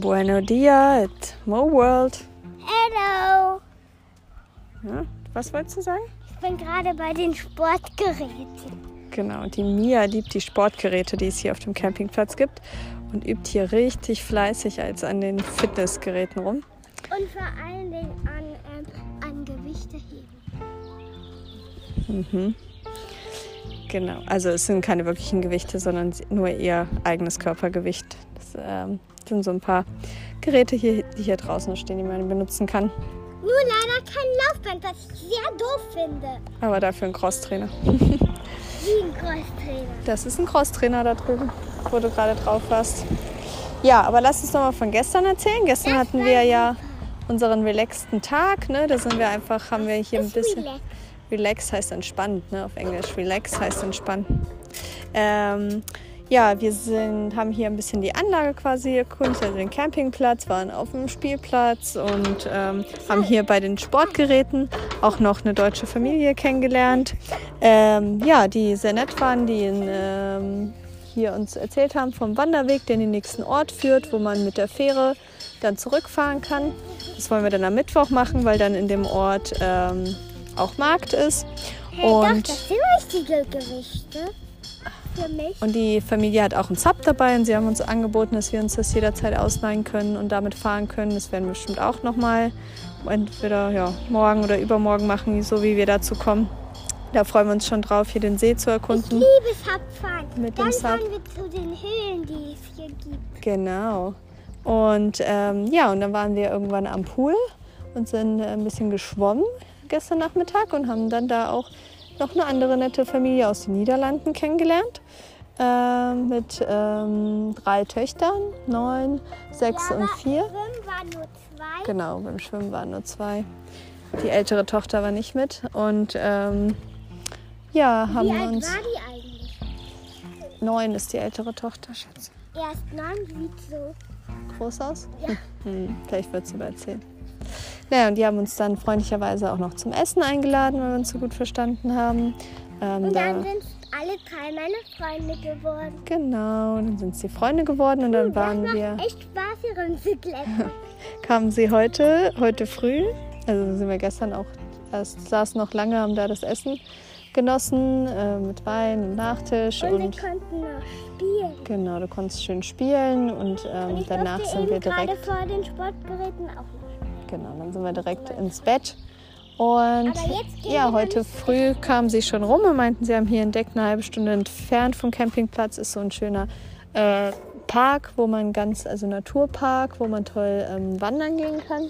Bueno dia at Mo World. Hello. Ja, was wolltest du sagen? Ich bin gerade bei den Sportgeräten. Genau, die Mia liebt die Sportgeräte, die es hier auf dem Campingplatz gibt und übt hier richtig fleißig als an den Fitnessgeräten rum. Und vor allen Dingen an, ähm, an Gewichte heben. Mhm. Genau, also es sind keine wirklichen Gewichte, sondern nur ihr eigenes Körpergewicht. Das ähm, sind so ein paar Geräte hier, die hier draußen stehen, die man benutzen kann. Nur leider kein Laufband, was ich sehr doof finde. Aber dafür ein Crosstrainer. Wie ein Crosstrainer. Das ist ein Crosstrainer da drüben, wo du gerade drauf warst. Ja, aber lass uns noch mal von gestern erzählen. Gestern Das hatten wir ja unseren relaxten Tag. Ne? Da sind wir einfach, haben wir hier ein bisschen. relax. Relax heißt entspannt, ne? Auf Englisch. Relax heißt entspannt. Ähm, ja, wir sind, haben hier ein bisschen die Anlage quasi erkundet, also den Campingplatz, waren auf dem Spielplatz und ähm, haben hier bei den Sportgeräten auch noch eine deutsche Familie kennengelernt. Ähm, ja, die sehr nett waren, die in, ähm, hier uns erzählt haben vom Wanderweg, der in den nächsten Ort führt, wo man mit der Fähre dann zurückfahren kann. Das wollen wir dann am Mittwoch machen, weil dann in dem Ort ähm, auch Markt ist. Hey, doch, Und das sind richtige Gewichte mich. Und die Familie hat auch einen Sub dabei und sie haben uns angeboten, dass wir uns das jederzeit ausleihen können und damit fahren können. Das werden wir bestimmt auch nochmal entweder ja, morgen oder übermorgen machen, so wie wir dazu kommen. Da freuen wir uns schon drauf, hier den See zu Ich erkunden. liebe Subfahren. Mit Dann dem Sub. fahren wir zu den Höhlen, die es hier gibt. Genau. Und ähm, ja, und dann waren wir irgendwann am Pool und sind äh, ein bisschen geschwommen gestern Nachmittag und haben dann da auch noch eine andere nette Familie aus den Niederlanden kennengelernt. Ähm, mit ähm, drei Töchtern, neun, sechs Ja, und vier. Schwimmen waren nur zwei. Genau, beim Schwimmen waren nur zwei. Die ältere Tochter war nicht mit. Und ähm, ja, haben Wie wir alt uns. war die eigentlich? Neun ist die ältere Tochter, Schatz. Erst neun, sieht so. Groß aus? Ja. Hm, vielleicht wird sie über erzählen. Naja, und die haben uns dann freundlicherweise auch noch zum Essen eingeladen, weil wir uns so gut verstanden haben. Ähm, Und da, dann sind alle drei meine Freunde geworden. genau, dann sind sie Freunde geworden und dann waren das wir, macht echt Spaß, hier rumzuklettern. kamen sie heute, heute früh, also sind wir gestern auch erst, saßen noch lange, haben da das Essen genossen äh, mit Wein und Nachtisch Und und, wir konnten noch spielen. genau, du konntest schön spielen und ähm, Und danach sind wir gerade direkt, vor den Sportgeräten auch noch. Genau, dann sind wir direkt ins Bett. Und ja, heute früh kamen sie schon rum und meinten, sie haben hier entdeckt, eine halbe Stunde entfernt vom Campingplatz ist so ein schöner äh, Park, wo man ganz, also Naturpark, wo man toll ähm, wandern gehen kann,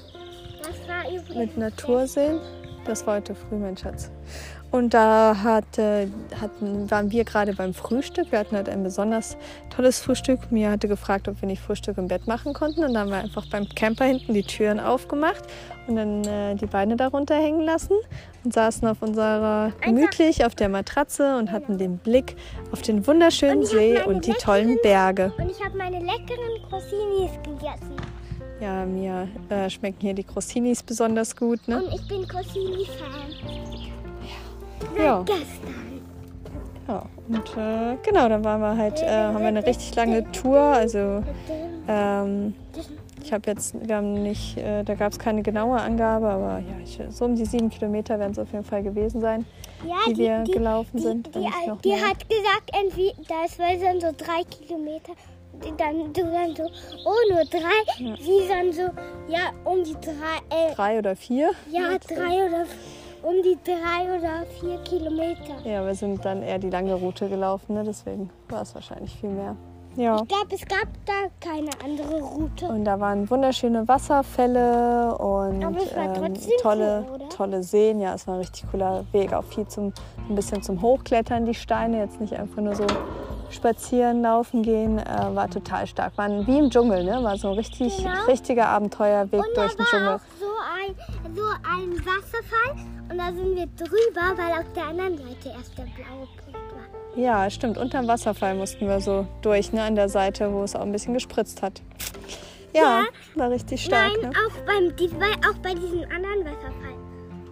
Das war übrigens mit Naturseen. Das war heute früh, mein Schatz. Und da hatte, hatten, waren wir gerade beim Frühstück. Wir hatten halt ein besonders tolles Frühstück. Mia hatte gefragt, ob wir nicht Frühstück im Bett machen konnten. Und dann haben wir einfach beim Camper hinten die Türen aufgemacht und dann äh, die Beine darunter hängen lassen und saßen auf unserer gemütlich auf der Matratze und hatten den Blick auf den wunderschönen Und See und die leckeren- tollen Berge. Und ich habe meine leckeren Crossinis gegessen. Ja, mir äh, schmecken hier die Crossinis besonders gut. Ne? Und ich bin Crossini-Fan. Ja. Seit gestern. Ja, und äh, genau, dann waren wir halt, äh, haben wir eine richtig lange Tour. Also ähm, ich habe jetzt, wir haben nicht, äh, da gab es keine genaue Angabe, aber ja, ich, so um die sieben Kilometer werden es auf jeden Fall gewesen sein, Ja, die, wir gelaufen die, sind. Die, nicht die, noch die mehr. hat gesagt, irgendwie, das waren so drei Kilometer. Dann du dann so, oh, nur drei. Sie dann so, ja, um die drei, äh, drei oder vier. ja, drei oder, um die drei oder vier Kilometer. Ja, wir sind dann eher die lange Route gelaufen, ne? deswegen war es wahrscheinlich viel mehr. Ja. Ich glaube, es gab da keine andere Route. Und da waren wunderschöne Wasserfälle und ähm, tolle, cool, tolle Seen. Ja, es war ein richtig cooler Weg. Auch viel zum, ein bisschen zum Hochklettern, die Steine. Jetzt nicht einfach nur so spazieren, laufen gehen. Äh, war total stark. War wie im Dschungel, ne? War so ein richtig, Genau. richtiger Abenteuerweg Und durch den Dschungel. auch so ein, so ein Wasserfall. Und da sind wir drüber, weil auf der anderen Seite erst der blaue Punkt war. Ja, stimmt. Unterm Wasserfall mussten wir so durch, ne? An der Seite, wo es auch ein bisschen gespritzt hat. Ja, Ja. war richtig stark, Nein, ne? auch, beim, auch bei diesem anderen Wasserfall.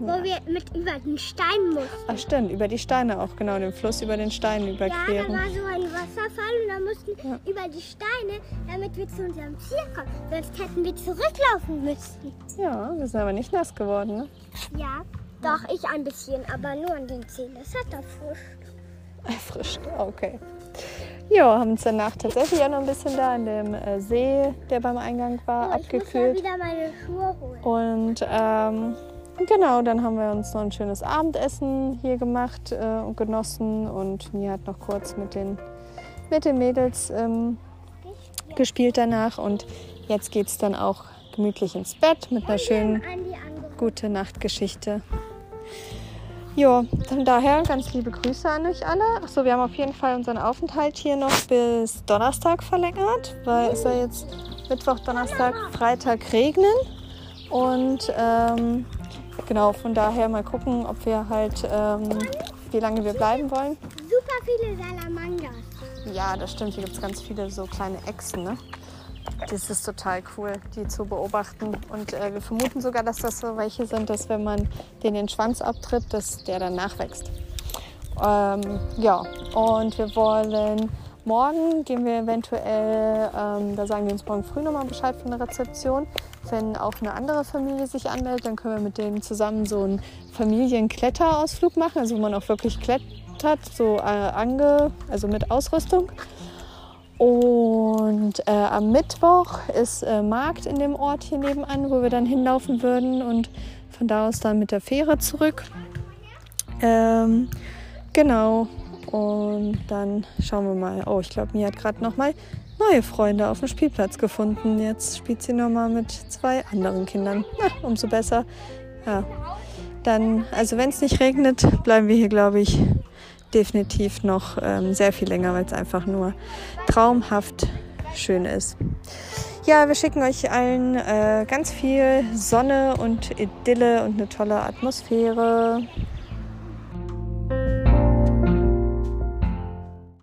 Wo wir mit über den Stein mussten. Ach stimmt, über die Steine auch, genau, den Fluss über den Stein Ja, da überqueren. war so ein Wasserfall und da mussten wir über die Steine, damit wir zu unserem Ziel kommen. Sonst hätten wir zurücklaufen müssen. Ja, wir sind aber nicht nass geworden, ne? Ja, doch, ich ein bisschen, aber nur an den Zehen. Das hat er frisch. Erfrischt, okay. Ja, haben uns danach tatsächlich auch noch ein bisschen da in dem äh, See, der beim Eingang war, Oh, ich muss mal abgekühlt. wieder meine Schuhe holen. Und ähm, genau, dann haben wir uns noch ein schönes Abendessen hier gemacht äh, und genossen. Und Mia hat noch kurz mit den, mit den Mädels ähm, gespielt danach. Und jetzt geht es dann auch gemütlich ins Bett mit einer schönen gute Nachtgeschichte. Ja, von daher ganz liebe Grüße an euch alle. Achso, wir haben auf jeden Fall unseren Aufenthalt hier noch bis Donnerstag verlängert, weil es soll jetzt Mittwoch, Donnerstag, Freitag regnen. Und ähm, genau, von daher mal gucken, ob wir halt, ähm, wie lange wir bleiben wollen. Super viele Salamanders. Ja, das stimmt. Hier gibt es ganz viele so kleine Echsen. Ne? Das ist total cool, die zu beobachten. Und äh, wir vermuten sogar, dass das so welche sind, dass wenn man denen den Schwanz abtritt, dass der dann nachwächst. Ähm, ja, und wir wollen morgen gehen wir eventuell, ähm, da sagen wir uns morgen früh nochmal Bescheid von der Rezeption. Wenn auch eine andere Familie sich anmeldet, dann können wir mit denen zusammen so einen Familienkletterausflug machen, also wo man auch wirklich klettert, so äh, ange, also mit Ausrüstung. Und äh, am Mittwoch ist äh, Markt in dem Ort hier nebenan, wo wir dann hinlaufen würden und von da aus dann mit der Fähre zurück. Ähm, genau. Und dann schauen wir mal. Oh, ich glaube, Mia hat gerade noch mal neue Freunde auf dem Spielplatz gefunden. Jetzt spielt sie noch mal mit zwei anderen Kindern. Na, umso besser. Ja. Dann, also wenn es nicht regnet, bleiben wir hier, glaube ich, definitiv noch ähm, sehr viel länger, weil es einfach nur traumhaft schön ist. Ja, wir schicken euch allen äh, ganz viel Sonne und Idylle und eine tolle Atmosphäre.